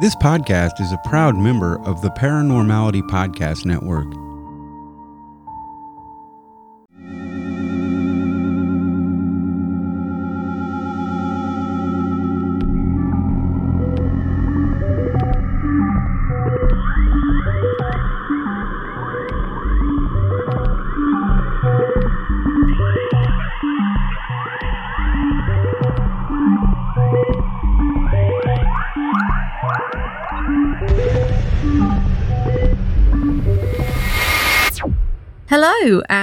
This podcast is a proud member of the Paranormality Podcast Network.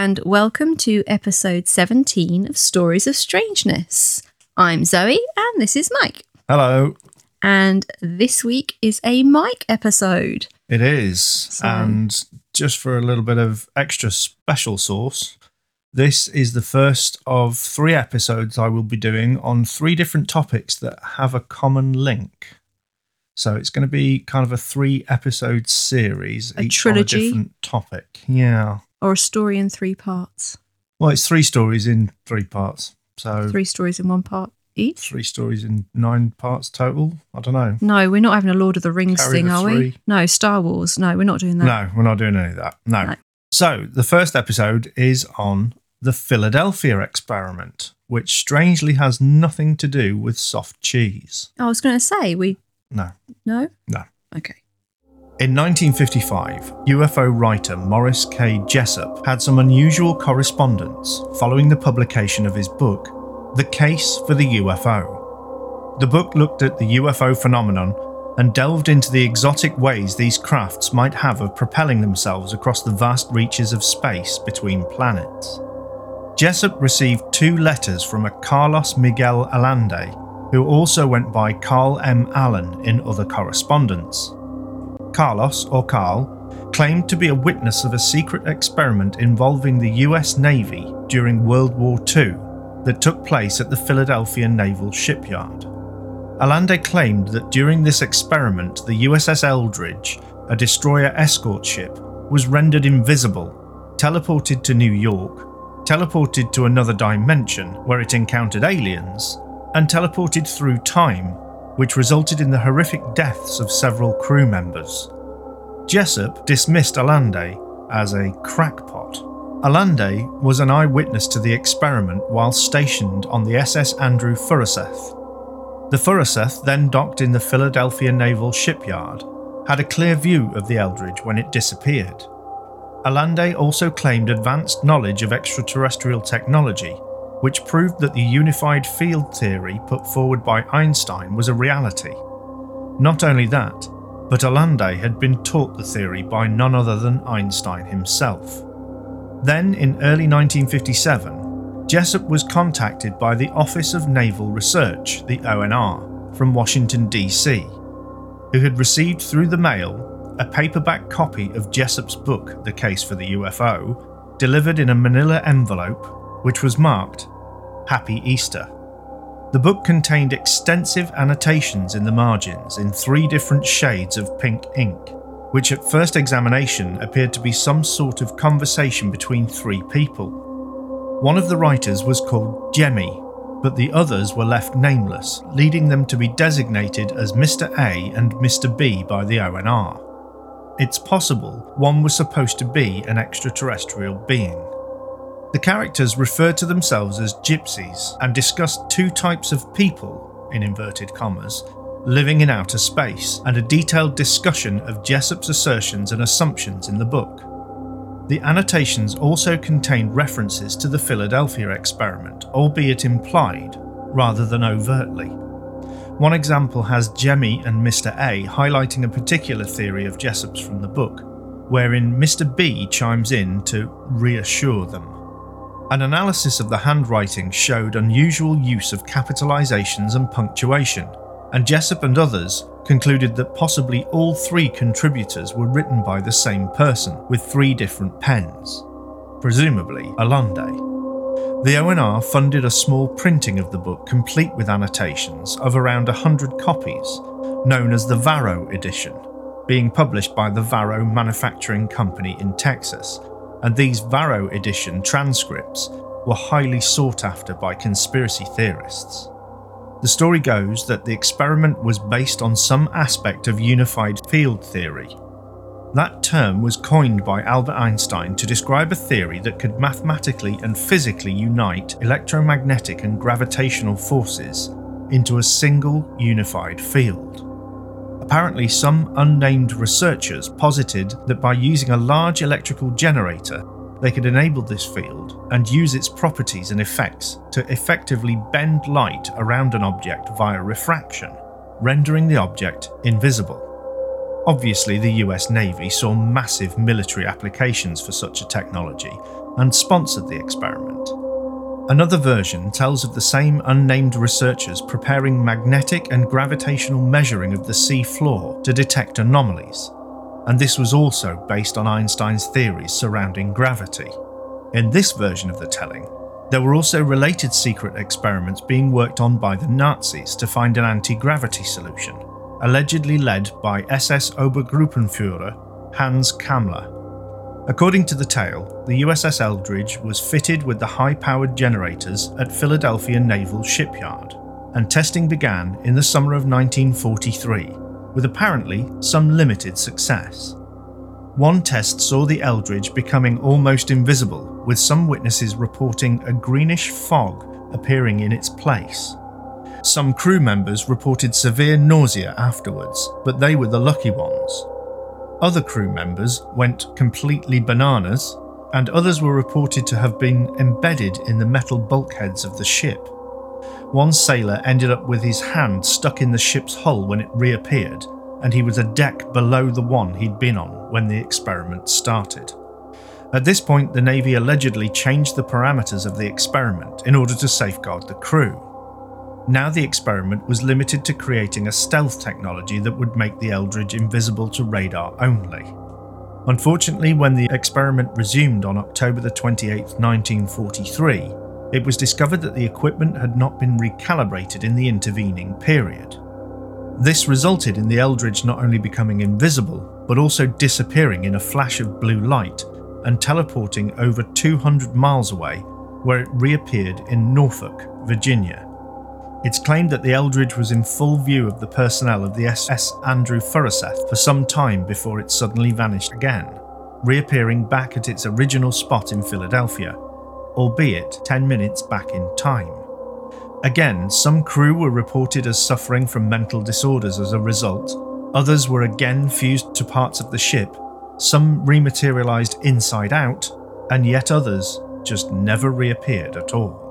And welcome to episode 17 of Stories of Strangeness. I'm Zoe, and this is Mike. Hello. And this week is a Mike episode. It is. So- And just for a little bit of extra special sauce, this is the first of three episodes I will be doing on three different topics that have a common link. So it's going to be kind of a three episode series, A each trilogy? on a different topic. Yeah. Or a story in three parts. Well, it's three stories in three parts. So Three stories in one part each. three stories in nine parts total. I don't know. No, we're not having a Lord of the Rings Carry thing, the are we? No, Star Wars. No, we're not doing that. No, we're not doing any of that. No. No. So, the first episode is on the Philadelphia experiment, which strangely has nothing to do with soft cheese. I was going to say, we. No. No? No. Okay. In 1955, UFO writer Morris K. Jessup had some unusual correspondence following the publication of his book, The Case for the UFO. The book looked at the UFO phenomenon and delved into the exotic ways these crafts might have of propelling themselves across the vast reaches of space between planets. Jessup received two letters from a Carlos Miguel Allende, who also went by Carl M. Allen in other correspondence. Carlos, or Carl, claimed to be a witness of a secret experiment involving the US Navy during World War II that took place at the Philadelphia Naval Shipyard. Allende claimed that during this experiment, the USS Eldridge, a destroyer escort ship, was rendered invisible, teleported to New York, teleported to another dimension where it encountered aliens, and teleported through time, which resulted in the horrific deaths of several crew members. Jessup dismissed Allende as a crackpot. Allende was an eyewitness to the experiment while stationed on the SS Andrew Furuseth. The Furuseth, then docked in the Philadelphia Naval Shipyard, had a clear view of the Eldridge when it disappeared. Allende also claimed advanced knowledge of extraterrestrial technology, which proved that the unified field theory put forward by Einstein was a reality. Not only that, but Allende had been taught the theory by none other than Einstein himself. Then, in early 1957, Jessup was contacted by the Office of Naval Research, the ONR, from Washington, D.C., who had received through the mail a paperback copy of Jessup's book, The Case for the UFO, delivered in a manila envelope, which was marked Happy Easter. The book contained extensive annotations in the margins in three different shades of pink ink, which at first examination appeared to be some sort of conversation between three people. One of the writers was called Jemmy, but the others were left nameless, leading them to be designated as Mr. A and Mr. B by the ONR. It's possible one was supposed to be an extraterrestrial being. The characters referred to themselves as gypsies and discussed two types of people, in inverted commas, living in outer space, and a detailed discussion of Jessup's assertions and assumptions in the book. The annotations also contained references to the Philadelphia experiment, albeit implied rather than overtly. One example has Jemmy and Mr. A highlighting a particular theory of Jessup's from the book, wherein Mr. B chimes in to reassure them. An analysis of the handwriting showed unusual use of capitalizations and punctuation, and Jessup and others concluded that possibly all three contributors were written by the same person with three different pens, presumably Allende. The ONR funded a small printing of the book complete with annotations of around 100 copies, known as the Varro edition, being published by the Varro Manufacturing Company in Texas, and these Varro edition transcripts were highly sought after by conspiracy theorists. The story goes that the experiment was based on some aspect of unified field theory. That term was coined by Albert Einstein to describe a theory that could mathematically and physically unite electromagnetic and gravitational forces into a single unified field. Apparently, some unnamed researchers posited that by using a large electrical generator, they could enable this field and use its properties and effects to effectively bend light around an object via refraction, rendering the object invisible. Obviously, the US Navy saw massive military applications for such a technology and sponsored the experiment. Another version tells of the same unnamed researchers preparing magnetic and gravitational measuring of the sea floor to detect anomalies, and this was also based on Einstein's theories surrounding gravity. In this version of the telling, there were also related secret experiments being worked on by the Nazis to find an anti gravity solution, allegedly led by SS Obergruppenfuhrer Hans Kammler. According to the tale, the USS Eldridge was fitted with the high powered generators at Philadelphia Naval Shipyard, and testing began in the summer of 1943, with apparently some limited success. One test saw the Eldridge becoming almost invisible, with some witnesses reporting a greenish fog appearing in its place. Some crew members reported severe nausea afterwards, but they were the lucky ones. Other crew members went completely bananas, and others were reported to have been embedded in the metal bulkheads of the ship. One sailor ended up with his hand stuck in the ship's hull when it reappeared, and he was a deck below the one he'd been on when the experiment started. At this point, the Navy allegedly changed the parameters of the experiment in order to safeguard the crew. Now the experiment was limited to creating a stealth technology that would make the Eldridge invisible to radar only. Unfortunately, when the experiment resumed on October the 28th, 1943, it was discovered that the equipment had not been recalibrated in the intervening period. This resulted in the Eldridge not only becoming invisible, but also disappearing in a flash of blue light and teleporting over 200 miles away, where it reappeared in Norfolk, Virginia. It's claimed that the Eldridge was in full view of the personnel of the SS Andrew Furuseth for some time before it suddenly vanished again, reappearing back at its original spot in Philadelphia, albeit 10 minutes back in time. Again, some crew were reported as suffering from mental disorders as a result, others were again fused to parts of the ship, some rematerialized inside out, and yet others just never reappeared at all.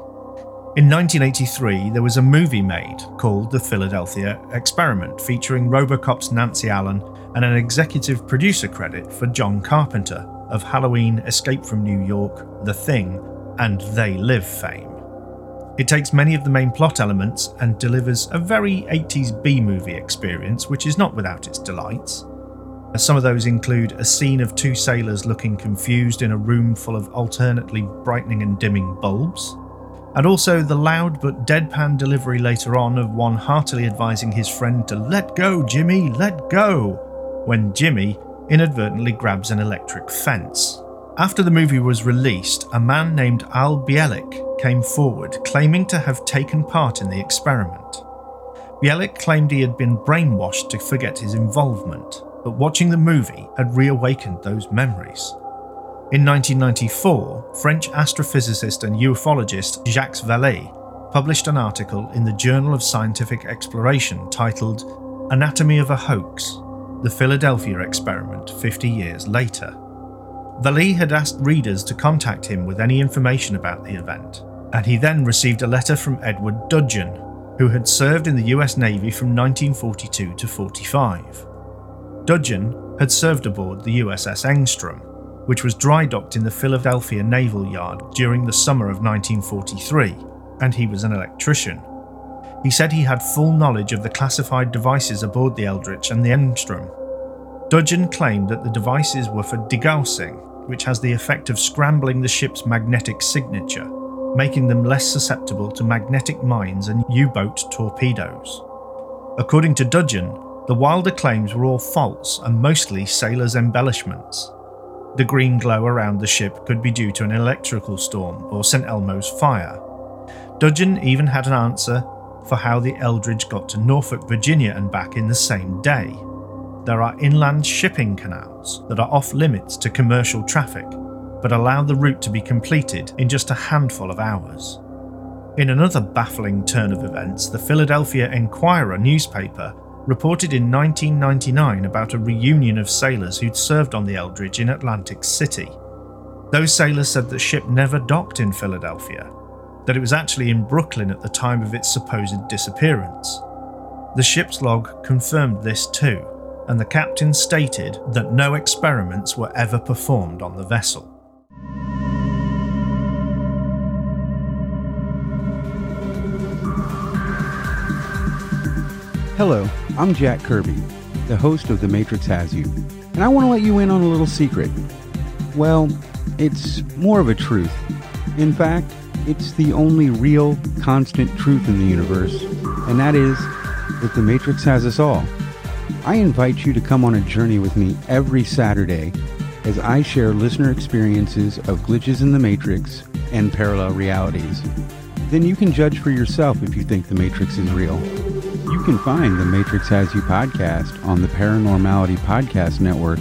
In 1983, there was a movie made called The Philadelphia Experiment featuring Robocop's Nancy Allen and an executive producer credit for John Carpenter of Halloween, Escape from New York, The Thing, and They Live fame. It takes many of the main plot elements and delivers a very 80s B movie experience, which is not without its delights. Some of those include a scene of two sailors looking confused in a room full of alternately brightening and dimming bulbs and also the loud but deadpan delivery later on of one heartily advising his friend to let go, Jimmy, let go, when Jimmy inadvertently grabs an electric fence. After the movie was released, a man named Al Bielek came forward claiming to have taken part in the experiment. Bielek claimed he had been brainwashed to forget his involvement, but watching the movie had reawakened those memories. In 1994, French astrophysicist and ufologist Jacques Vallée published an article in the Journal of Scientific Exploration titled Anatomy of a Hoax The Philadelphia Experiment 50 Years Later. Vallée had asked readers to contact him with any information about the event, and he then received a letter from Edward Dudgeon, who had served in the US Navy from 1942 to 45. Dudgeon had served aboard the USS Engstrom which was dry docked in the Philadelphia Naval Yard during the summer of 1943, and he was an electrician. He said he had full knowledge of the classified devices aboard the Eldridge and the Engstrom. Dudgeon claimed that the devices were for degaussing, which has the effect of scrambling the ship's magnetic signature, making them less susceptible to magnetic mines and U boat torpedoes. According to Dudgeon, the wilder claims were all false and mostly sailors' embellishments. The green glow around the ship could be due to an electrical storm or St. Elmo's fire. Dudgeon even had an answer for how the Eldridge got to Norfolk, Virginia and back in the same day. There are inland shipping canals that are off limits to commercial traffic, but allow the route to be completed in just a handful of hours. In another baffling turn of events, the Philadelphia Inquirer newspaper reported in 1999 about a reunion of sailors who'd served on the Eldridge in Atlantic City. Those sailors said the ship never docked in Philadelphia, that it was actually in Brooklyn at the time of its supposed disappearance. The ship's log confirmed this too, and the captain stated that no experiments were ever performed on the vessel. Hello, I'm Jack Kirby, the host of The Matrix Has You, and I want to let you in on a little secret. Well, it's more of a truth. In fact, it's the only real, constant truth in the universe, and that is that The Matrix has us all. I invite you to come on a journey with me every Saturday as I share listener experiences of glitches in the Matrix and parallel realities. Then you can judge for yourself if you think the Matrix is real. You can find the Matrix Has You podcast on the Paranormality Podcast Network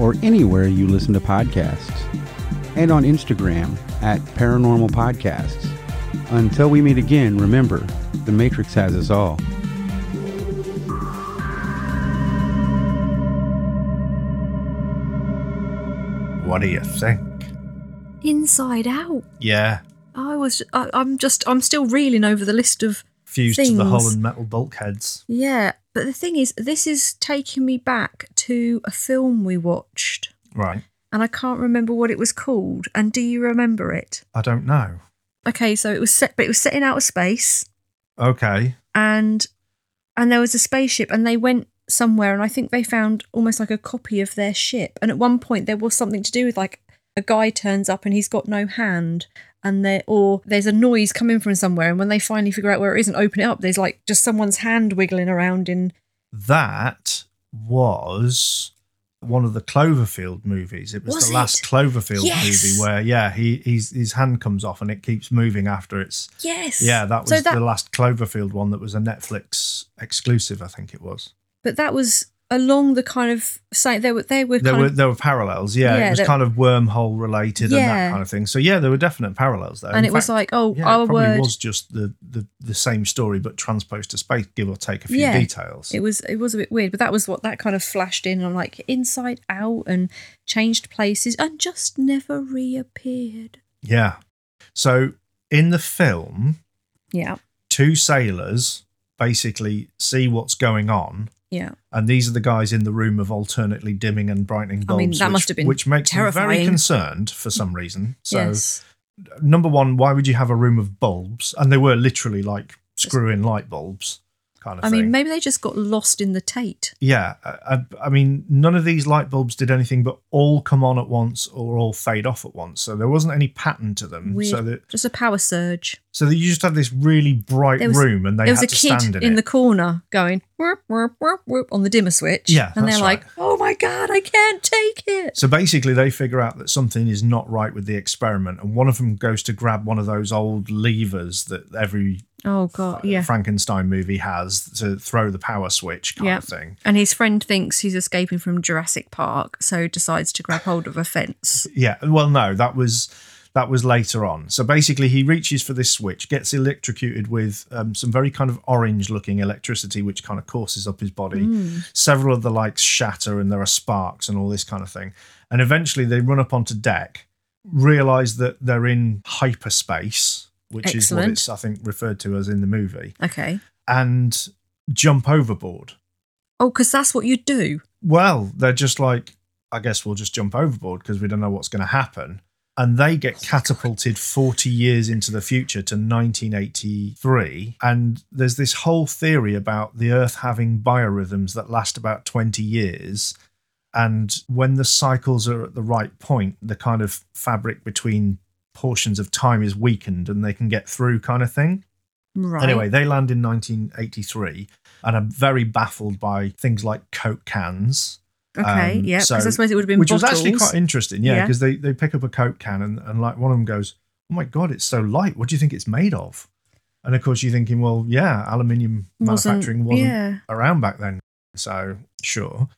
or anywhere you listen to podcasts, and on Instagram at Paranormal Podcasts. Until we meet again, remember, the Matrix has us all. What do you think? Inside Out. Yeah, I was. I, I'm just. I'm still reeling over the list of. Fused to the hull and metal bulkheads. Yeah, but the thing is, this is taking me back to a film we watched, Right. and I can't remember what it was called. And do you remember it? I don't know. Okay, so it was set, but it was set in outer space, Okay. and and there was a spaceship, and they went somewhere, and I think they found almost like a copy of their ship. And at one point, there was something to do with like a guy turns up and he's got no hand, and there or there's a noise coming from somewhere, and when they finally figure out where it is and open it up, there's like just someone's hand wiggling around in. That was one of the Cloverfield movies. It was, Was the it? last Cloverfield Yes. movie where, yeah, he he's, his hand comes off and it keeps moving after it's. Yes. Yeah, that was So that- the last Cloverfield one that was a Netflix exclusive. I think it was. But that was along the kind of same. They were they were There were of, there were parallels. Yeah, Yeah, it was there- kind of wormhole related and that kind of thing. So yeah, there were definite parallels there. and In it was like, oh, yeah, our it probably word. was just the, the the same story but transposed to space, give or take a few Yeah. details. It was it was a bit weird, but that was what that kind of flashed in. I'm like inside out and changed places and just never reappeared. Yeah. So in the film, Yeah, two sailors basically see what's going on. Yeah. And these are the guys in the room of alternately dimming and brightening bulbs. I mean, that which, must have been which makes them very concerned for some reason. So, yes, number one, why would you have a room of bulbs? And they were literally like screw-in light bulbs, kind of I thing. mean, maybe they just got lost in the Tate. yeah, I, I mean, none of these light bulbs did anything but all come on at once or all fade off at once. So there wasn't any pattern to them. Weird. So that Just a power surge. so that you just had this really bright was- room, and they there was a kid in, in, the corner going whoop, whoop, whoop, on the dimmer switch. Yeah, and they're that's like, "Oh my god, I can't take it." So basically, they figure out that something is not right with the experiment, and one of them goes to grab one of those old levers that every Oh god, yeah. Frankenstein movie has to throw the power switch kind Yeah. of thing. And his friend thinks he's escaping from Jurassic Park, so decides to grab hold of a fence. Yeah, well, no, that was that was later on. So basically, he reaches for this switch, gets electrocuted with um, some very kind of orange-looking electricity, which kind of courses up his body. Several of the lights shatter, and there are sparks and all this kind of thing. And eventually, they run up onto deck, realize that they're in hyperspace, which is what it's I think referred to as in the movie, Okay. and jump overboard. Oh, because that's what you do. Well, they're just like, I guess we'll just jump overboard because we don't know what's going to happen. And they get oh, catapulted 40 years into the future to 1983. And there's this whole theory about the Earth having biorhythms that last about 20 years. And when the cycles are at the right point, the kind of fabric between portions of time is weakened and they can get through, kind of thing. Right. Anyway, they land in 1983 and are very baffled by things like Coke cans. Okay. um, yeah. so- Because I suppose it would have been which was actually quite interesting, yeah, Yeah. because they, they pick up a Coke can and, and like one of them goes, Oh my God, it's so light. What do you think it's made of? And of course, you're thinking, well, yeah, aluminium Wasn't- manufacturing wasn't yeah. around back then. So, sure.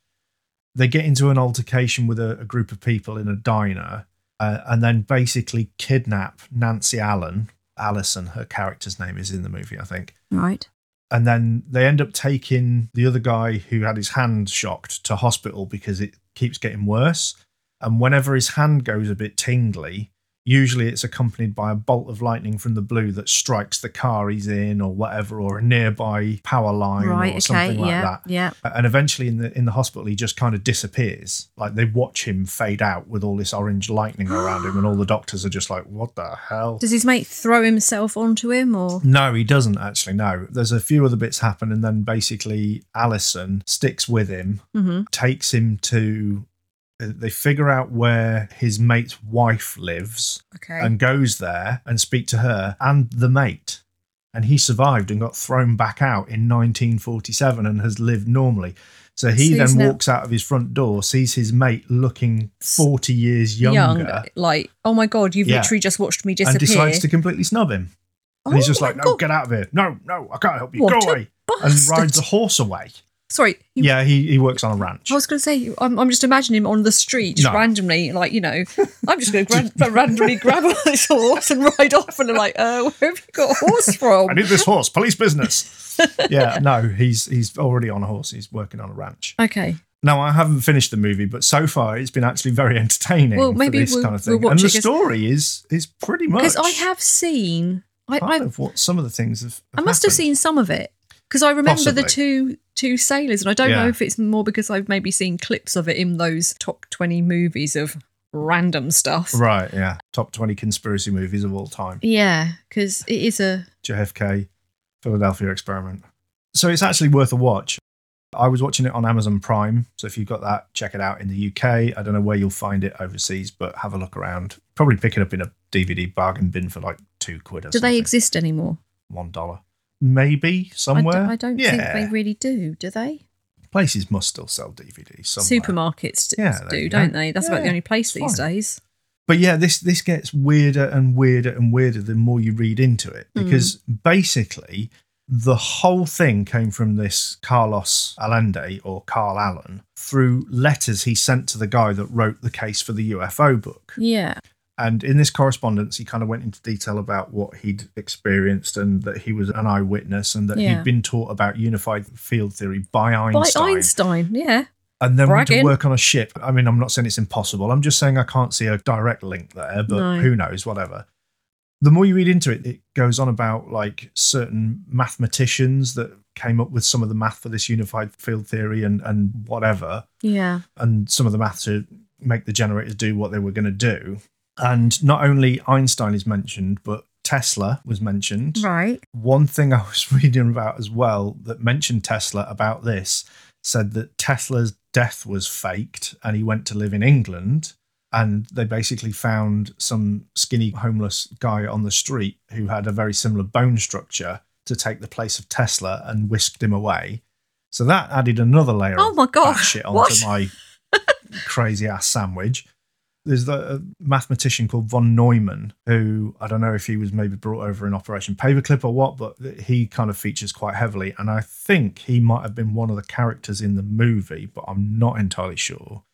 They get into an altercation with a, a group of people in a diner uh, and then basically kidnap Nancy Allen. Allison, her character's name is in the movie, I think. Right. And then they end up taking the other guy who had his hand shocked to hospital because it keeps getting worse. And whenever his hand goes a bit tingly, usually it's accompanied by a bolt of lightning from the blue that strikes the car he's in or whatever, or a nearby power line Right. or Okay. something like yeah. that. Yeah. And eventually in the in the hospital he just kind of disappears. Like they watch him fade out with all this orange lightning around him and all the doctors are just like, What the hell? Does his mate throw himself onto him or? No, he doesn't actually. No, there's a few other bits happen, and then basically Allison sticks with him, hmm takes him to. Uh, they figure out where his mate's wife lives Okay. and goes there and speak to her and the mate. And he survived and got thrown back out in 1947 and has lived normally. So he So then he's now- walks out of his front door, sees his mate looking 40 years younger, Young, like, oh my god, you've Yeah. literally just watched me disappear and decides to completely snub him. And he's Oh just like, no, God. get out of here. No, no, I can't help you. What Go away. And bastard. rides a horse away. Sorry, you Yeah, he, he works on a ranch. I was going to say, I'm, I'm just imagining him on the street, just No. randomly, like, you know, I'm just going to gra- randomly grab this horse and ride off. And I'm like, uh, where have you got a horse from? I need this horse, police business. yeah, no, he's he's already on a horse. He's working on a ranch. Okay. Now, I haven't finished the movie, but so far it's been actually very entertaining Well, maybe this we'll- kind of we'll thing. and the story is is pretty much Because I have seen, I, kind I, of what some of the things have. I must have seen some of it. Because I remember the two two sailors, and I don't know if it's more because I've maybe seen clips of it in those top 20 movies of random stuff. Right, yeah. Top 20 conspiracy movies of all time. Yeah, because it is a. JFK, Philadelphia Experiment. So it's actually worth a watch. I was watching it on Amazon Prime. So if you've got that, check it out in the UK. I don't know where you'll find it overseas, but have a look around. Probably pick it up in a DVD bargain bin for like two quid or Do something. they exist anymore? One dollar. Maybe somewhere. don't, I don't yeah. think they really do, do they? Places must still sell DVDs somewhere. Supermarkets d- Yeah, do, don't they? That's about the only place these fine. days. But yeah, this this gets weirder and weirder and weirder the more you read into it Hmm. because basically the whole thing came from this Carlos Allende or Carl Allen through letters he sent to the guy that wrote the case for the UFO book. Yeah. And in this correspondence, he kind of went into detail about what he'd experienced and that he was an eyewitness and that Yeah. he'd been taught about unified field theory by Einstein. By Einstein. Yeah. and then went to work on a ship. I mean, I'm not saying it's impossible. I'm just saying I can't see a direct link there, but No. who knows, whatever. The more you read into it, it goes on about like certain mathematicians that came up with some of the math for this unified field theory and, and whatever, Yeah. and some of the math to make the generators do what they were going to do. And not only Einstein is mentioned, but Tesla was mentioned. Right. One thing I was reading about as well that mentioned Tesla about this said that Tesla's death was faked and he went to live in England. And they basically found some skinny homeless guy on the street who had a very similar bone structure to take the place of Tesla and whisked him away. So that added another layer Oh of my God, shit onto what? my crazy ass sandwich. There's the a mathematician called von Neumann, who I don't know if he was maybe brought over in Operation Paperclip or what, but he kind of features quite heavily. And I think he might have been one of the characters in the movie, but I'm not entirely sure.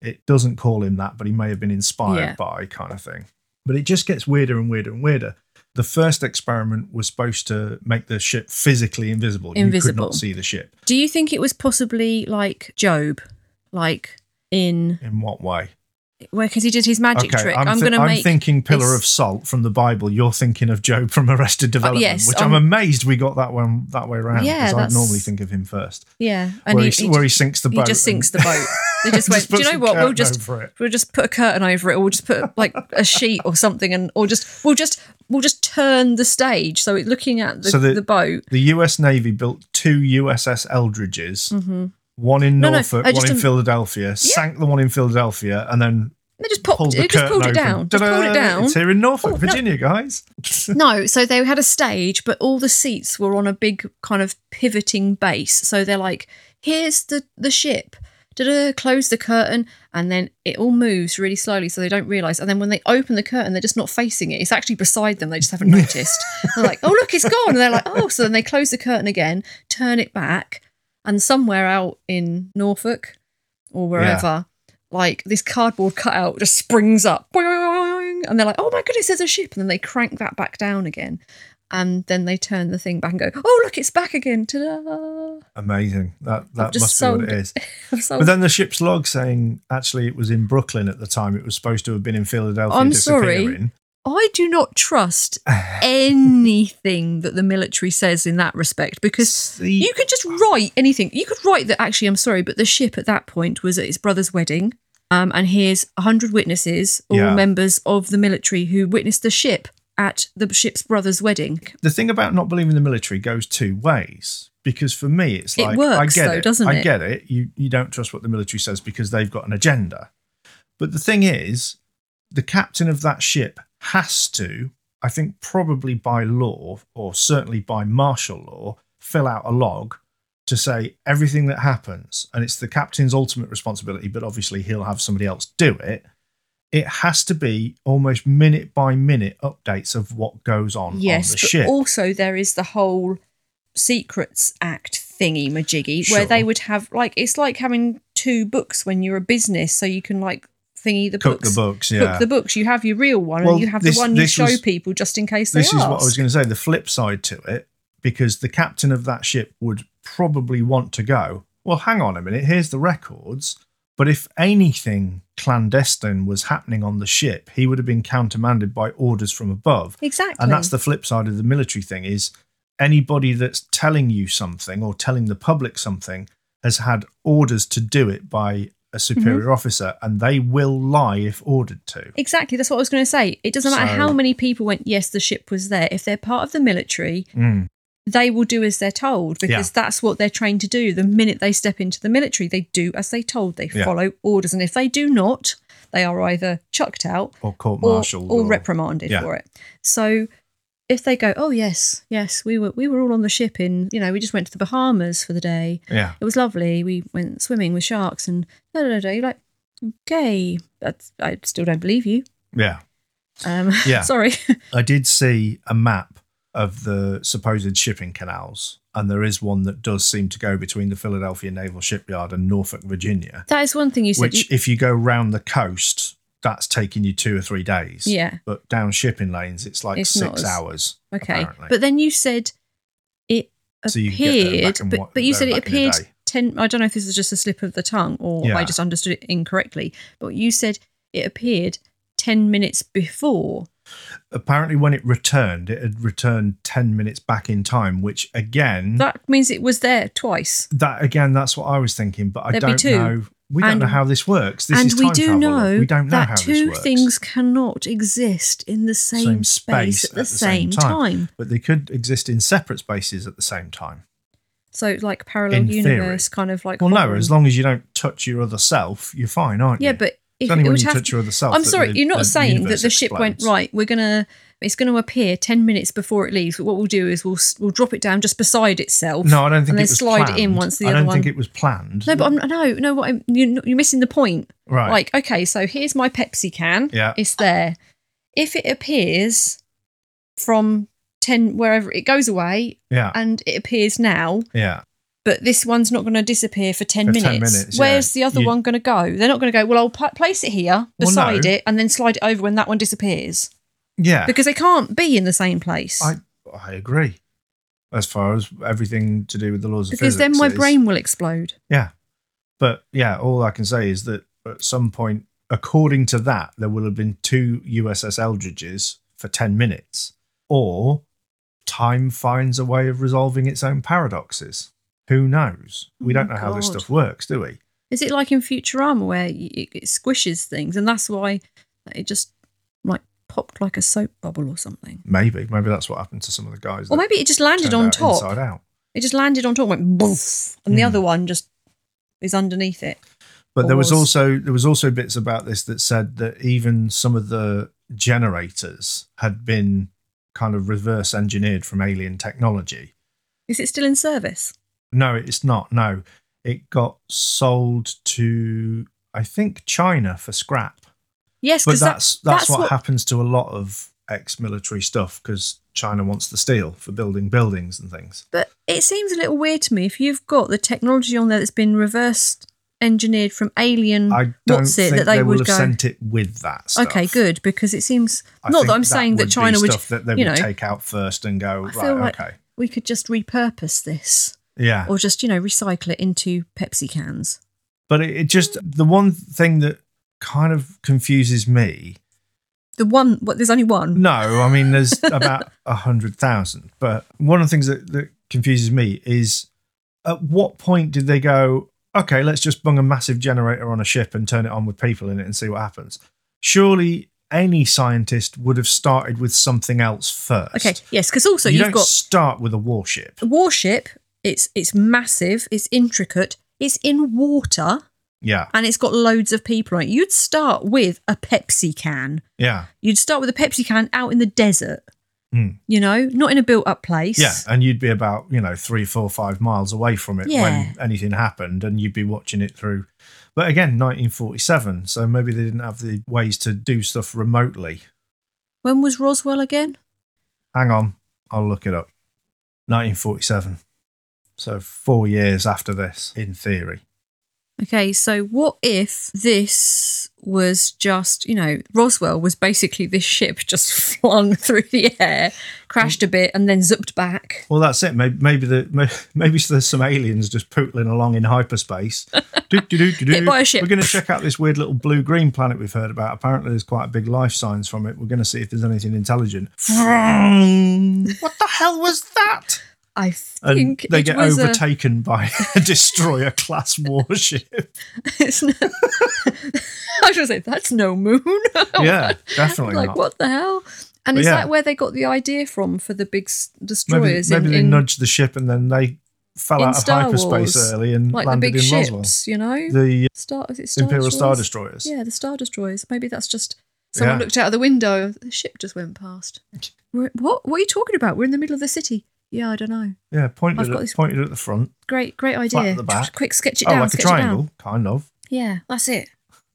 It doesn't call him that, but he may have been inspired Yeah. by kind of thing. But it just gets weirder and weirder and weirder. The first experiment was supposed to make the ship physically invisible. Invisible. You could not see the ship. Do you think it was possibly like Gob? Like in. In what way? Well, because he did his magic trick. I'm, thi- going to I'm make. thinking Pillar this- of Salt from the Bible. You're thinking of Gob from Arrested Development, yes, which I'm um, amazed we got that one that way around. Yeah, because I'd normally think of him first, Yeah. And where he, he, he, where he sinks the boat. he just sinks the boat. They just went, do you know what? We'll just. We'll just put a curtain over it, or we'll just put like a sheet or something, and or just we'll just we'll just turn the stage so it's looking at the, So the- the boat. The U.S. Navy built two USS Eldridges, one in. No, no, Norfolk, I one in Philadelphia, sank the one in Philadelphia, and then They just pulled the it, just pulled it down. Just pulled it down. It's here in Norfolk, Oh, no. Virginia, guys. No, so they had a stage, but all the seats were on a big kind of pivoting base. So they're like, here's the, the ship. da-da, close the curtain, and then it all moves really slowly so they don't realise. And then when they open the curtain, they're just not facing it. It's actually beside them. They just haven't noticed. they're like, oh, look, it's gone. And they're like, oh. So then they close the curtain again, turn it back, and somewhere out in Norfolk or wherever, like this cardboard cutout just springs up. And they're like, oh my goodness, there's a ship. And then they crank that back down again. And then they turn the thing back and go, oh, look, it's back again. Ta-da. Amazing. That that must be what it is. But then the ship's log saying actually it was in Brooklyn at the time. It was supposed to have been in Philadelphia. I'm sorry. I do not trust anything that the military says in that respect because The- you could just write anything. You could write that actually, I'm sorry, but the ship at that point was at his brother's wedding. Um, and here's 100 witnesses, all Yeah. members of the military who witnessed the ship at the ship's brother's wedding. the thing about not believing the military goes two ways. Because for me, it's It like I get though, it. doesn't I it? get it. You you don't trust what the military says because they've got an agenda. But the thing is, the captain of that ship has to, I think, probably by law or certainly by martial law, fill out a log to say everything that happens, and it's the captain's ultimate responsibility. But obviously, he'll have somebody else do it. It has to be almost minute by minute updates of what goes on Yes, on the but ship. also there is the whole Secrets Act thingy majiggy where they would have like it's like having two books when you're a business, so you can like thingy the Cook books. the books, Cook the books. You have your real one, Well, and you have this- the one you show was- people just in case they this is ask. what I was going to say. The flip side to it, because the captain of that ship would probably want to go. Well, hang on a minute. Here's the records. But if anything clandestine was happening on the ship, he would have been countermanded by orders from above. Exactly. And that's the flip side of the military thing: is anybody that's telling you something or telling the public something has had orders to do it by a superior Mm-hmm. officer, and they will lie if ordered to. Exactly. That's what I was going to say. It doesn't matter So- how many people went, yes, the ship was there. If they're part of the military, Mm. they will do as they're told because that's what they're trained to do. The minute they step into the military, they do as they're told. They Yeah. follow orders. And if they do not, they are either chucked out Or court or, martialed or reprimanded Yeah. for it. So if they go, oh yes, yes, we were we were all on the ship in, you know, we just went to the Bahamas for the day. Yeah. It was lovely. We went swimming with sharks and da da da. da. You're like, okay, that's I still don't believe you. Yeah. Um, Yeah. sorry. I did see a map of the supposed shipping canals, and there is one that does seem to go between the Philadelphia Naval Shipyard and Norfolk, Virginia. that is one thing you said. Which, You- if you go round the coast, that's taking you two or three days. yeah. But down shipping lanes, it's like It's six hours. Okay. apparently. But then you said it So appeared, and but, but you said it back in a appeared 10. I don't know if this is just a slip of the tongue or I just understood it incorrectly, but you said it appeared 10 minutes before. Apparently, when it returned, it had returned 10 minutes back in time, which again, that, means it was there twice. That again, that's what I was thinking, but I There'd be don't know. We don't And- know how this works. This and is we time do travel. know we don't know that two things cannot exist in the same, Same space, space at the, same, time. but they could exist in separate spaces at the same time. So, like parallel In theory. universe, kind of like. Well, no, as long as you don't touch your other self, you're fine, aren't you? Yeah, but if it would have your other self. I'm sorry, the- you're not the saying that the ship went right. We're gonna. It's going to appear ten minutes before it leaves. But what we'll do is we'll we'll drop it down just beside itself. No, I don't think and it then was slide planned. it in once the I other don't one. think it was planned. no, but I'm no, no. What I'm, you're, you're missing the point. right. Like, okay, so here's my Pepsi can. Yeah. it's there. If it appears from ten wherever it goes away, yeah, and it appears now, yeah. But this one's not going to disappear for 10 For minutes. 10 minutes, Where's yeah. the other You- one going to go? They're not going to go, well, I'll pla place it here Well, beside no. it and then slide it over when that one disappears. Yeah, Because they can't be in the same place. I I agree. As far as everything to do with the laws of physics. because then my is- brain will explode. Yeah, but yeah, all I can say is that at some point, according to that, there will have been two USS Eldridges for ten minutes, or time finds a way of resolving its own paradoxes. Who knows? We Oh don't know how this stuff works, do we? Is it like in Futurama where it, it squishes things and that's why it just like popped like a soap bubble or something? Maybe, maybe that's what happened to some of the guys. Or maybe it just landed on top. inside out. It just landed on top and went boof, and the Hmm. other one just is underneath it. But there was was. also there was also bits about this that said that even some of the generators had been kind of reverse engineered from alien technology. Is it still in service? No, it's not. No, it got sold to I think China for scrap. Yes, But that's that, that's, what, happens to a lot of ex-military stuff because China wants the steel for building buildings and things. But it seems a little weird to me if you've got the technology on there that's been reversed engineered from alien. I don't what's it think that they, they, would have go? sent it with that stuff. Okay, good because it seems I not that I'm saying that would be China would. that they you would know, take out first and go I right. like okay, we could just repurpose this yeah. or just you know recycle it into Pepsi cans. But it, it just the one thing that kind of confuses me. The one, what? There's only one. No, I mean there's about a hundred thousand. But one of the things that, that confuses me is at what point did they go? Okay, let's just bung a massive generator on a ship and turn it on with people in it and see what happens. Surely any scientist would have started with something else first. Okay, yes, because also you you've don't got start with a warship. a warship. It's it's massive. It's intricate. It's in water Yeah, and it's got loads of people on it. You'd start with a Pepsi can. yeah, You'd start with a Pepsi can out in the desert. Mm. You know, not in a built-up place. yeah. And you'd be about you know three, four, five miles away from it Yeah. when anything happened, and you'd be watching it through. But again, 1947, so maybe they didn't have the ways to do stuff remotely. When was Roswell again? Hang on, I'll look it up. 1947. So four years after this, in theory. Okay, so what if this was just, you know, Roswell was basically this ship just flung through the air, crashed a bit, and then zipped back. Well, that's it. Maybe maybe the maybe there's some aliens just pootling along in hyperspace. Do, do, do, do, do. Hit by a ship. We're going to check out this weird little blue green planet we've heard about. Apparently, there's quite a big life signs from it. We're going to see if there's anything intelligent. what the hell was that? I And think they it get was a- overtaken by a destroyer class warship. it's no- I was to say, that's no moon. yeah, definitely like, not. what the hell? And But is yeah. that where they got the idea from for the big s- Maybe, destroyers maybe in, they in nudged the ship and then they fell out of hyperspace Wars, early and like the landed big in ships, Roswell. you know? The uh, Star, is it Star Imperial Star Destroyers? Destroyers. Yeah, the Star Destroyers. Maybe that's just someone Yeah. looked out of the window. The ship just went past. We're, what? What are you talking about? We're in the middle of the city. Yeah, I don't know. Yeah, pointed I've got at, this- pointed at the front. Great, great idea. the back. Quick, sketch it down. Oh, down. like a sketch it down. triangle, kind of. Yeah, that's it.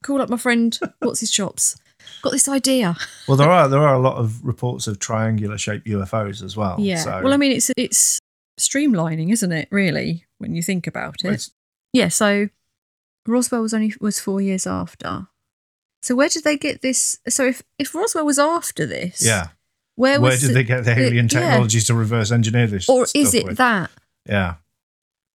Call up my friend. What's his chops? Got this idea. Well, there are there are a lot of reports of triangular shaped UFOs as well. yeah. So Well, I mean, it's it's streamlining, isn't it? Really, when you think about it. it's- Yeah. So Roswell was only was four years after. So where did they get this? So if if Roswell was after this, yeah. Where Where did the- they get the the- alien yeah. technology to reverse engineer this? or is it with? that? Yeah.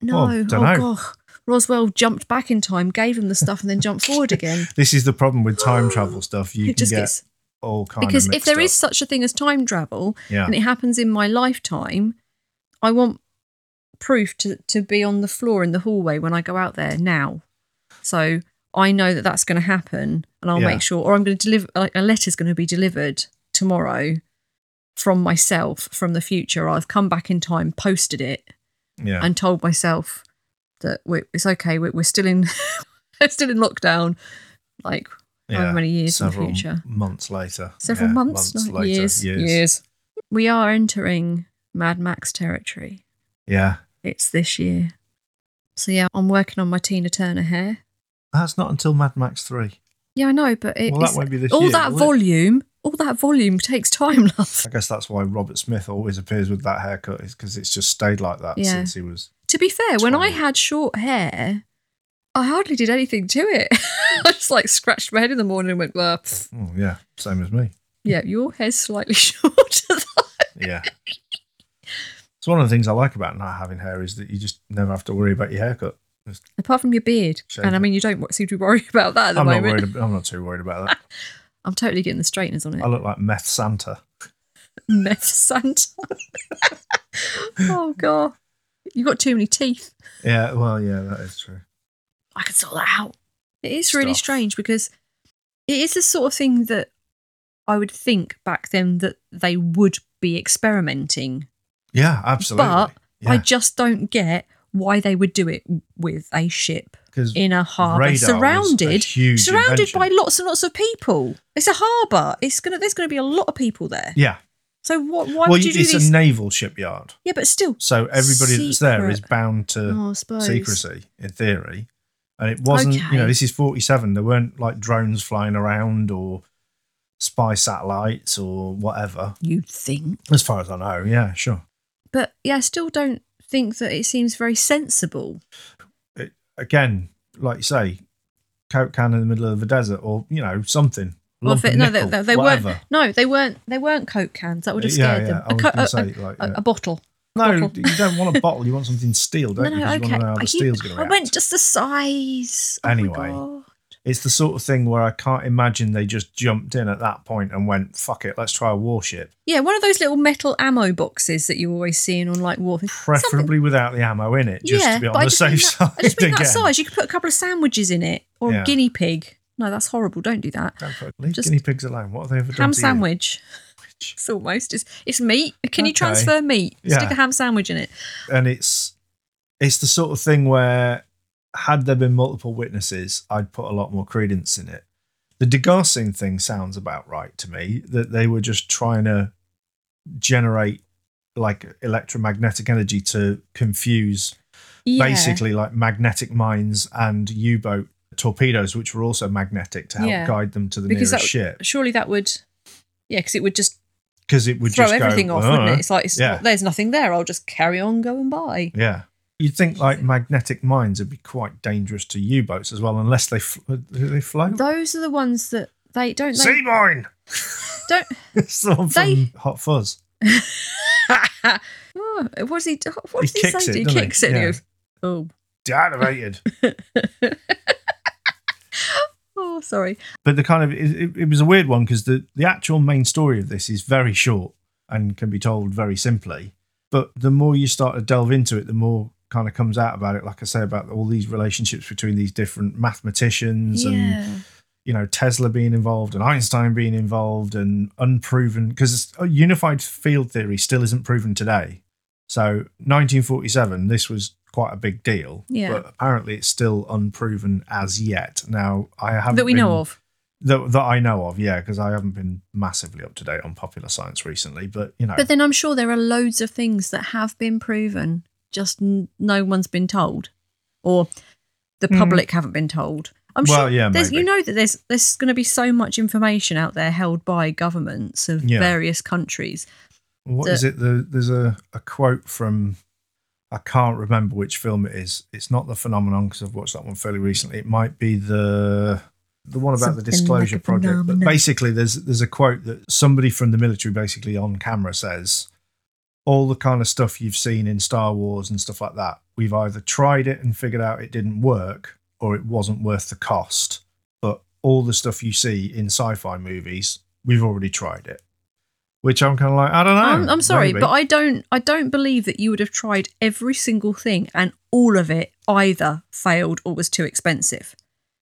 No. Well, oh god. Roswell jumped back in time, gave him the stuff, and then jumped forward again. This is the problem with time travel stuff. You it can just get gets all kinds because if there is mixed such a thing as time travel yeah. and it happens in my lifetime, I want proof to to be on the floor in the hallway when I go out there now. So I know that that's going to happen, and I'll Yeah. make sure, or I'm going to deliver like a letter's going to be delivered tomorrow from myself from the future. I've come back in time, posted it, yeah. and told myself that it's okay. We're, we're still in, we're still in lockdown. Like yeah. many years Several in the future, months later. several Yeah, months, not later. years, years. We are entering Mad Max territory. Yeah. It's this year. So yeah, I'm working on my Tina Turner hair. That's not until Mad Max 3. Yeah, I know, but it, Well, that won't be this all year, that volume. it? All that volume takes time, love. I guess that's why Robert Smith always appears with that haircut, is because it's just stayed like that Yeah. since he was. To be fair, when I had short hair, I hardly did anything to it. I just like scratched my head in the morning and went, well, Oh, yeah, same as me. yeah, your hair's slightly shorter. than Yeah. it's one of the things I like about not having hair is that you just never have to worry about your haircut. Just- Apart from your beard. And I mean, you don't seem to be worried about that at the I'm not moment. worried. I'm not too worried about that. I'm totally getting the straighteners on it. I look like meth Santa. Meth Santa. oh, God. You've got too many teeth. Yeah, well, yeah, that is true. I can sort that out. It is really strange because it is the sort of thing that I would think back then that they would be experimenting. Yeah, absolutely. But yeah, I just don't get why they would do it with a ship because in a harbour, surrounded, surrounded invention. by lots and lots of people. It's a harbour. It's gonna. There's gonna be a lot of people there. yeah, So what? Why well, would you do it's these? a naval shipyard, yeah, but still. so everybody that's there is bound to Oh, secrecy in theory. And it wasn't, you know, this is 47. There weren't like drones flying around or spy satellites or whatever. You'd think. As far as I know, yeah, sure. But yeah, I still don't think that it seems very sensible. Again, like you say, Coke can in the middle of the desert or, you know, something. Well, Lump if of it- no, they, nickel, they, they weren't. No, they weren't. They weren't Coke cans. That would have scared yeah, them. I was co- a- say, a- like, a, yeah. a bottle. No, bottle. you don't want a bottle. You want something steel, don't No, you? no, okay. you want to know how I- the steel's going to I went just the size. Oh Anyway. God. It's the sort of thing where I can't imagine they just jumped in at that point and went, "Fuck it, let's try a warship." Yeah, one of those little metal ammo boxes that you're always seeing on like war. Preferably without the ammo in it, just yeah, to be on the safe that, side I just mean again. that size. You could put a couple of sandwiches in it, or Yeah. a guinea pig. No, that's horrible. Don't do that. Don't put- leave Just guinea pigs alone. What have they ever done Ham sandwich. It's almost. It's, it's meat. Can you transfer meat? Stick a ham sandwich in it. and it's it's the sort of thing where had there been multiple witnesses, I'd put a lot more credence in it. The degaussing thing sounds about right to me. That they were just trying to generate like electromagnetic energy to confuse Yeah. basically like magnetic mines and U-boat torpedoes, which were also magnetic to help Yeah. guide them to the because nearest that, ship. surely that would. Yeah, because it would just Because it would throw just everything go, off, wouldn't it? Uh-huh. It's like it's Yeah. not, there's nothing there. I'll just carry on going by. Yeah. You'd think like magnetic mines would be quite dangerous to U-boats as well, unless they fl- they float. Those are the ones that they don't. They, Sea mine. don't. It's the one from They- Hot Fuzz. oh, what does he? What He does he, kicks say? it, he he? kicks it. And he goes, oh, Deactivated. oh, sorry. but the kind of it, it, it was a weird one because the the actual main story of this is very short and can be told very simply. But the more you start to delve into it, the more kind of comes out about it. Like I say about all these relationships between these different mathematicians and you know Tesla being involved and Einstein being involved and unproven because unified field theory still isn't proven today. So 1947, this was quite a big deal. Yeah. But apparently, it's still unproven as yet. Now I haven't that we been- know of. that, that I know of, yeah, because I haven't been massively up to date on popular science recently. But you know, But then I'm sure there are loads of things that have been proven, just n- no one's been told, or the public haven't been told. I'm Hmm. Well, sure. yeah, there's, you know that there's there's going to be so much information out there held by governments of Yeah. various countries. What the- is it? The, there's a, a quote from I can't remember which film it is. It's not the phenomenon because I've watched that one fairly recently. It might be the the one about the disclosure like project. But basically, there's there's a quote that somebody from the military basically on camera says, "All the kind of stuff you've seen in Star Wars and stuff like that, we've either tried it and figured out it didn't work, or it wasn't worth the cost. But all the stuff you see in sci-fi movies, we've already tried it." Which I'm kind of like, I don't know. I'm, I'm sorry, maybe. but I don't I don't believe that you would have tried every single thing and all of it either failed or was too expensive.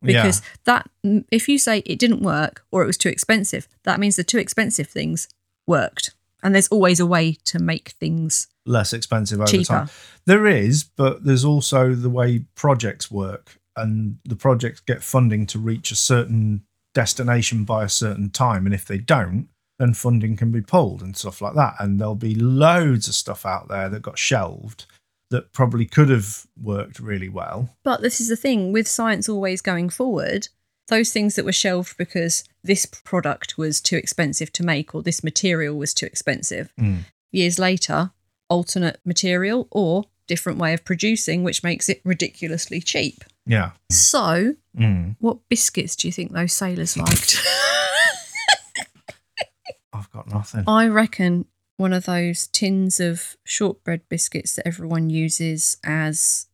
Yeah. Because that if you say it didn't work or it was too expensive, that means the too expensive things worked. And there's always a way to make things less expensive over cheaper. time. There is, but there's also the way projects work, and the projects get funding to reach a certain destination by a certain time, and if they don't, then funding can be pulled and stuff like that. And there'll be loads of stuff out there that got shelved that probably could have worked really well. But this is the thing with science always going forward, those things that were shelved because this product was too expensive to make or this material was too expensive. Mm. Years later, alternate material or different way of producing, which makes it ridiculously cheap. Yeah. So, Mm. what biscuits do you think those sailors liked? I've got nothing. I reckon one of those tins of shortbread biscuits that everyone uses as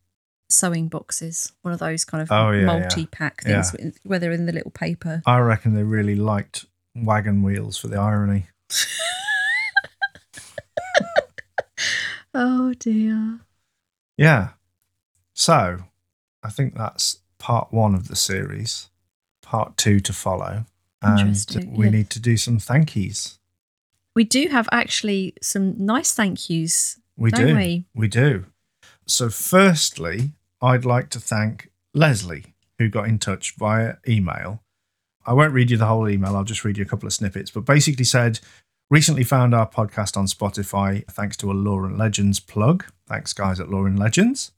sewing boxes. One of those kind of Oh, yeah, yeah. multi-pack things, where they're in the little paper. I reckon they really liked wagon wheels for the irony. Oh dear. Yeah. So I think that's part one of the series. Part two to follow. And we yeah. need to do some thank yous. We do have actually some nice thank yous. We Don't do. we? do. So firstly, I'd like to thank Leslie, who got in touch via email. I won't read you the whole email, I'll just read you a couple of snippets, but basically said, Recently found our podcast on Spotify thanks to a Law and Legends plug. Thanks, guys at Law and Legends.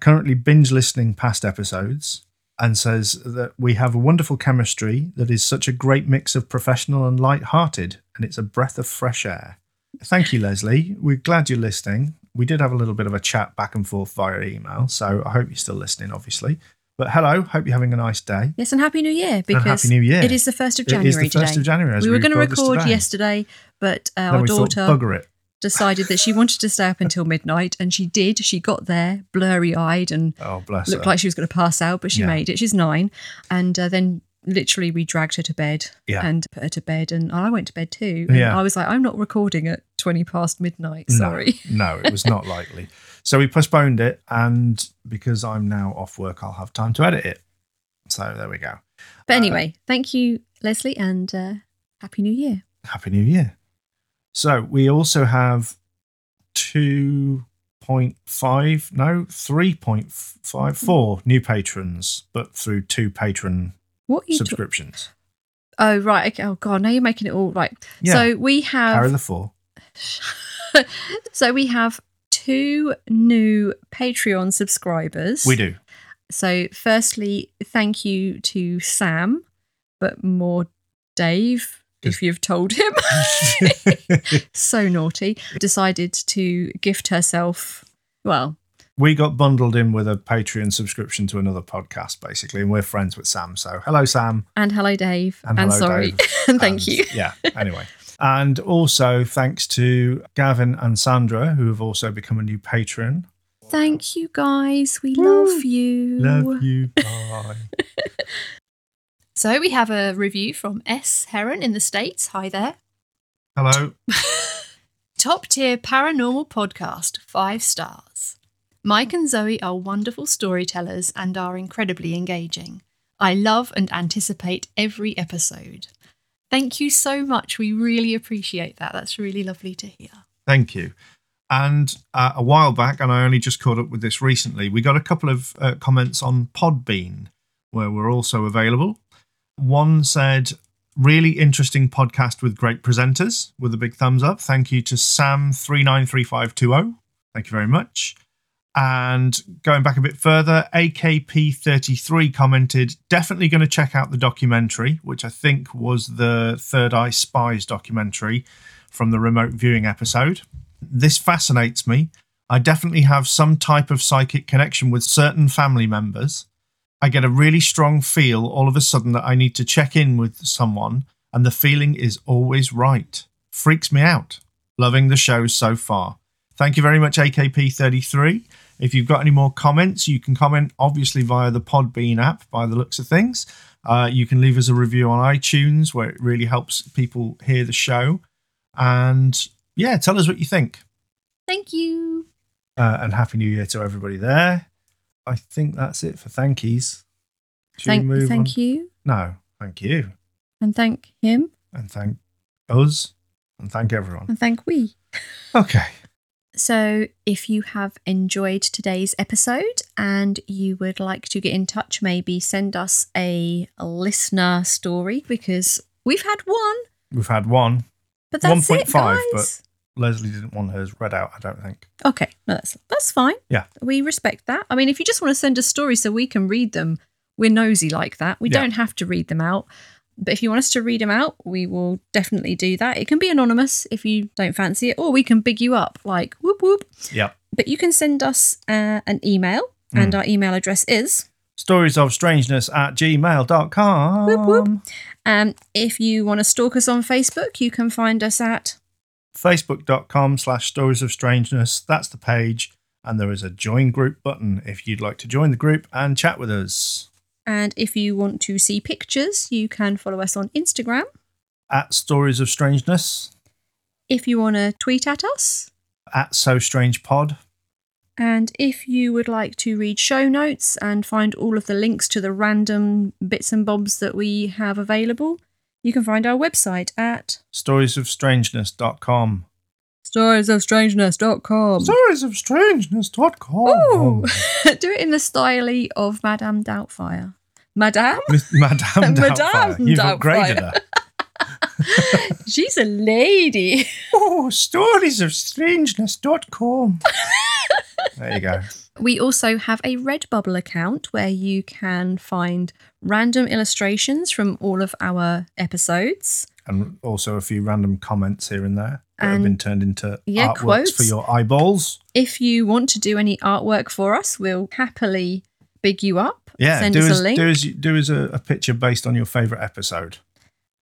Currently binge listening past episodes and says that we have a wonderful chemistry that is such a great mix of professional and light-hearted, and it's a breath of fresh air. Thank you, Leslie. We're glad you're listening. We did have a little bit of a chat back and forth via email, so I hope you're still listening, obviously. But hello, hope you're having a nice day. Yes, and Happy New Year because Happy New Year. it is the 1st of January is the 1st today. of January. As we we were going to record this record today. yesterday, but uh, our thought, daughter it. decided that she wanted to stay up until midnight, and she did. She got there blurry eyed and Oh, looked her. like she was going to pass out, but she Yeah. made it. She's nine. And uh, then literally we dragged her to bed Yeah. and put her to bed. And I went to bed too. And Yeah. I was like, I'm not recording at 20 past midnight. Sorry. no, it was not likely. So we postponed it, and because I'm now off work, I'll have time to edit it. So there we go. But anyway, thank you, Leslie, and uh, Happy New Year. Happy New Year. So we also have 2.5, no, 3.54 new patrons, but through two patron What are you talking subscriptions. Oh, right. Okay. Oh, God. Now you're making it all right. Yeah. So we have. the four. so we have two new Patreon subscribers. We do. So, firstly, thank you to Sam, but more Dave, if you've told him. so naughty. Decided to gift herself, well, we got bundled in with a Patreon subscription to another podcast, basically, and we're friends with Sam. So hello, Sam. and hello, Dave. And And, hello, sorry. Dave. and thank And, you. Yeah, anyway. And also thanks to Gavin and Sandra, who have also become a new patron. Thank you, guys. We love you. Love you. Bye. So, we have a review from S. Heron in the States. Hi there. Hello. Top tier paranormal podcast, five stars. Mike and Zoe are wonderful storytellers and are incredibly engaging. I love and anticipate every episode. Thank you so much. We really appreciate that. That's really lovely to hear. Thank you. And uh, a while back, and I only just caught up with this recently, we got a couple of uh, comments on Podbean, where we're also available. One said, Really interesting podcast with great presenters, with a big thumbs up. Thank you to Sam393520. Thank you very much. And going back a bit further, AKP33 commented, definitely going to check out the documentary, which I think was the Third Eye Spies documentary from the remote viewing episode. This fascinates me. I definitely have some type of psychic connection with certain family members. I get a really strong feel all of a sudden that I need to check in with someone, and the feeling is always right. Freaks me out. Loving the show so far. Thank you very much, AKP33. If you've got any more comments, you can comment obviously via the Podbean app by the looks of things. Uh, you can leave us a review on iTunes where it really helps people hear the show. And yeah, tell us what you think. Thank you. Uh, and Happy New Year to everybody there. I think that's it for thankies. Should Thank, thank you. No, thank you. And thank him. And thank us. And thank everyone. And thank we. Okay. So, if you have enjoyed today's episode and you would like to get in touch, maybe send us a listener story because we've had one, We've had one. but that's it, 1.5, guys. Leslie didn't want hers read out, I don't think. Okay, no, that's that's fine. Yeah. we respect that. I mean, if you just want to send us stories so we can read them, we're nosy like that. We Yeah. don't have to read them out. But if you want us to read them out, we will definitely do that. It can be anonymous if you don't fancy it, or we can big you up like whoop whoop. Yeah. But you can send us uh, an email, and our email address is. Stories of strangeness at gmail.com. Whoop, whoop. Um, if you want to stalk us on Facebook, you can find us at. Facebook.com slash stories of strangeness. That's the page. And there is a join group button if you'd like to join the group and chat with us And if you want to see pictures, you can follow us on Instagram. at stories of strangeness, If you want to tweet at us, at so strange pod. And if you would like to read show notes and find all of the links to the random bits and bobs that we have available, you can find our website at storiesofstrangeness.com. storiesofstrangeness.com. Storiesofstrangeness.com. Ooh, do it in the style of Madame Doubtfire. Madame? Madame Madame. You've upgraded her. She's a lady. oh, storiesofstrangeness.com. there you go. We also have a Redbubble account where you can find random illustrations from all of our episodes. And also a few random comments here and there that have been turned into yeah, artworks quotes. for your eyeballs. If you want to do any artwork for us, we'll happily big you up. Yeah, Send do us us, a link. do us, do us a, a picture based on your favourite episode.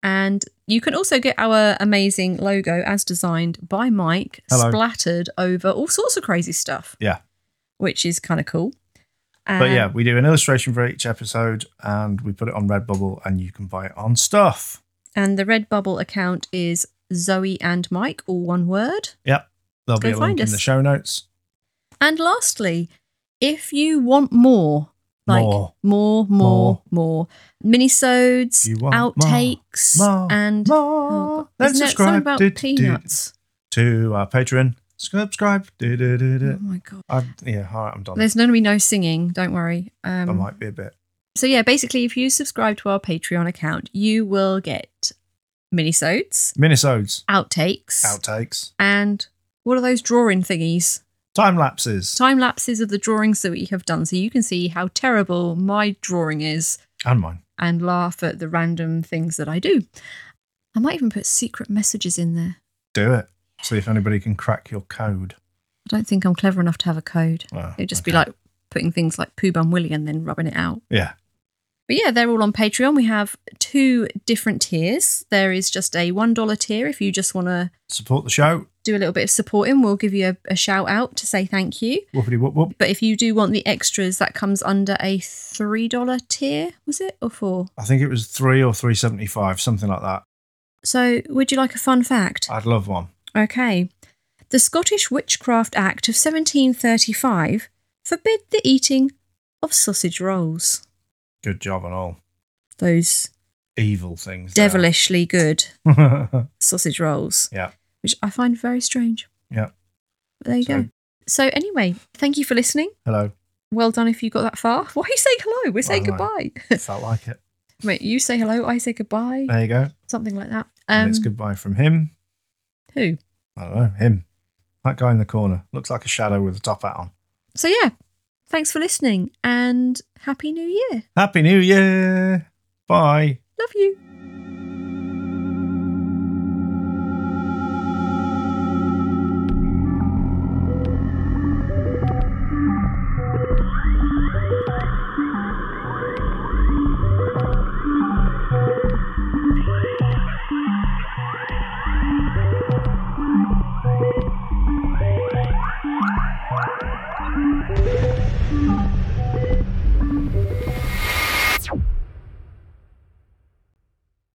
And you can also get our amazing logo as designed by Mike, Hello. splattered over all sorts of crazy stuff, Yeah. which is kind of cool. But yeah, um, we do an illustration for each episode and we put it on Redbubble and you can buy it on stuff. And the Redbubble account is Zoe and Mike, all one word. Yep. There'll be Go a link find in the show notes. And lastly, if you want more, like More. more, more, more, minisodes, outtakes, more, and more. oh, there subscribe. about Do, do, do. peanuts? To our Patreon. Subscribe. Do, do, do, Oh my god! I, yeah, all right, I'm done. There's going to be no singing. Don't worry. I Um, might be a bit. so yeah, basically, if you subscribe to our Patreon account, you will get minisodes, Minisodes, outtakes, outtakes, and what are those drawing thingies? Time lapses, Time lapses of the drawings that we have done, so you can see how terrible my drawing is and mine. and laugh at the random things that I do. I might even put secret messages in there. Do it. See if anybody can crack your code. I don't think I'm clever enough to have a code. Well, It'd just be like putting things like Pooh Bum Willie and then rubbing it out. Yeah. But yeah, they're all on Patreon. We have two different tiers. There is just a $1 tier if you just want to Support the show. do a little bit of supporting. We'll give you a, a shout out to say thank you. Whoopity whoop whoop. But if you do want the extras, that comes under a $3 tier, was it? Or four? I think it was three or three seventy five, something like that. So, would you like a fun fact? I'd love one. Okay. The Scottish Witchcraft Act of 1735 forbid the eating of sausage rolls. Good job and all. Those Evil things. there. devilishly good sausage rolls, yeah. which I find very strange. Yeah. But there you So- go. So, anyway, thank you for listening. Hello. Well done if you got that far. Why are you saying hello? We're saying don't know. goodbye. Felt like it. Wait, you say hello, I say goodbye. There you go. Something like that. and Um, it's goodbye from him. who? I don't know. Him. That guy in the corner. Looks like a shadow with a top hat on. So, yeah, thanks for listening and Happy New Year. Happy New Year. Bye. Love you.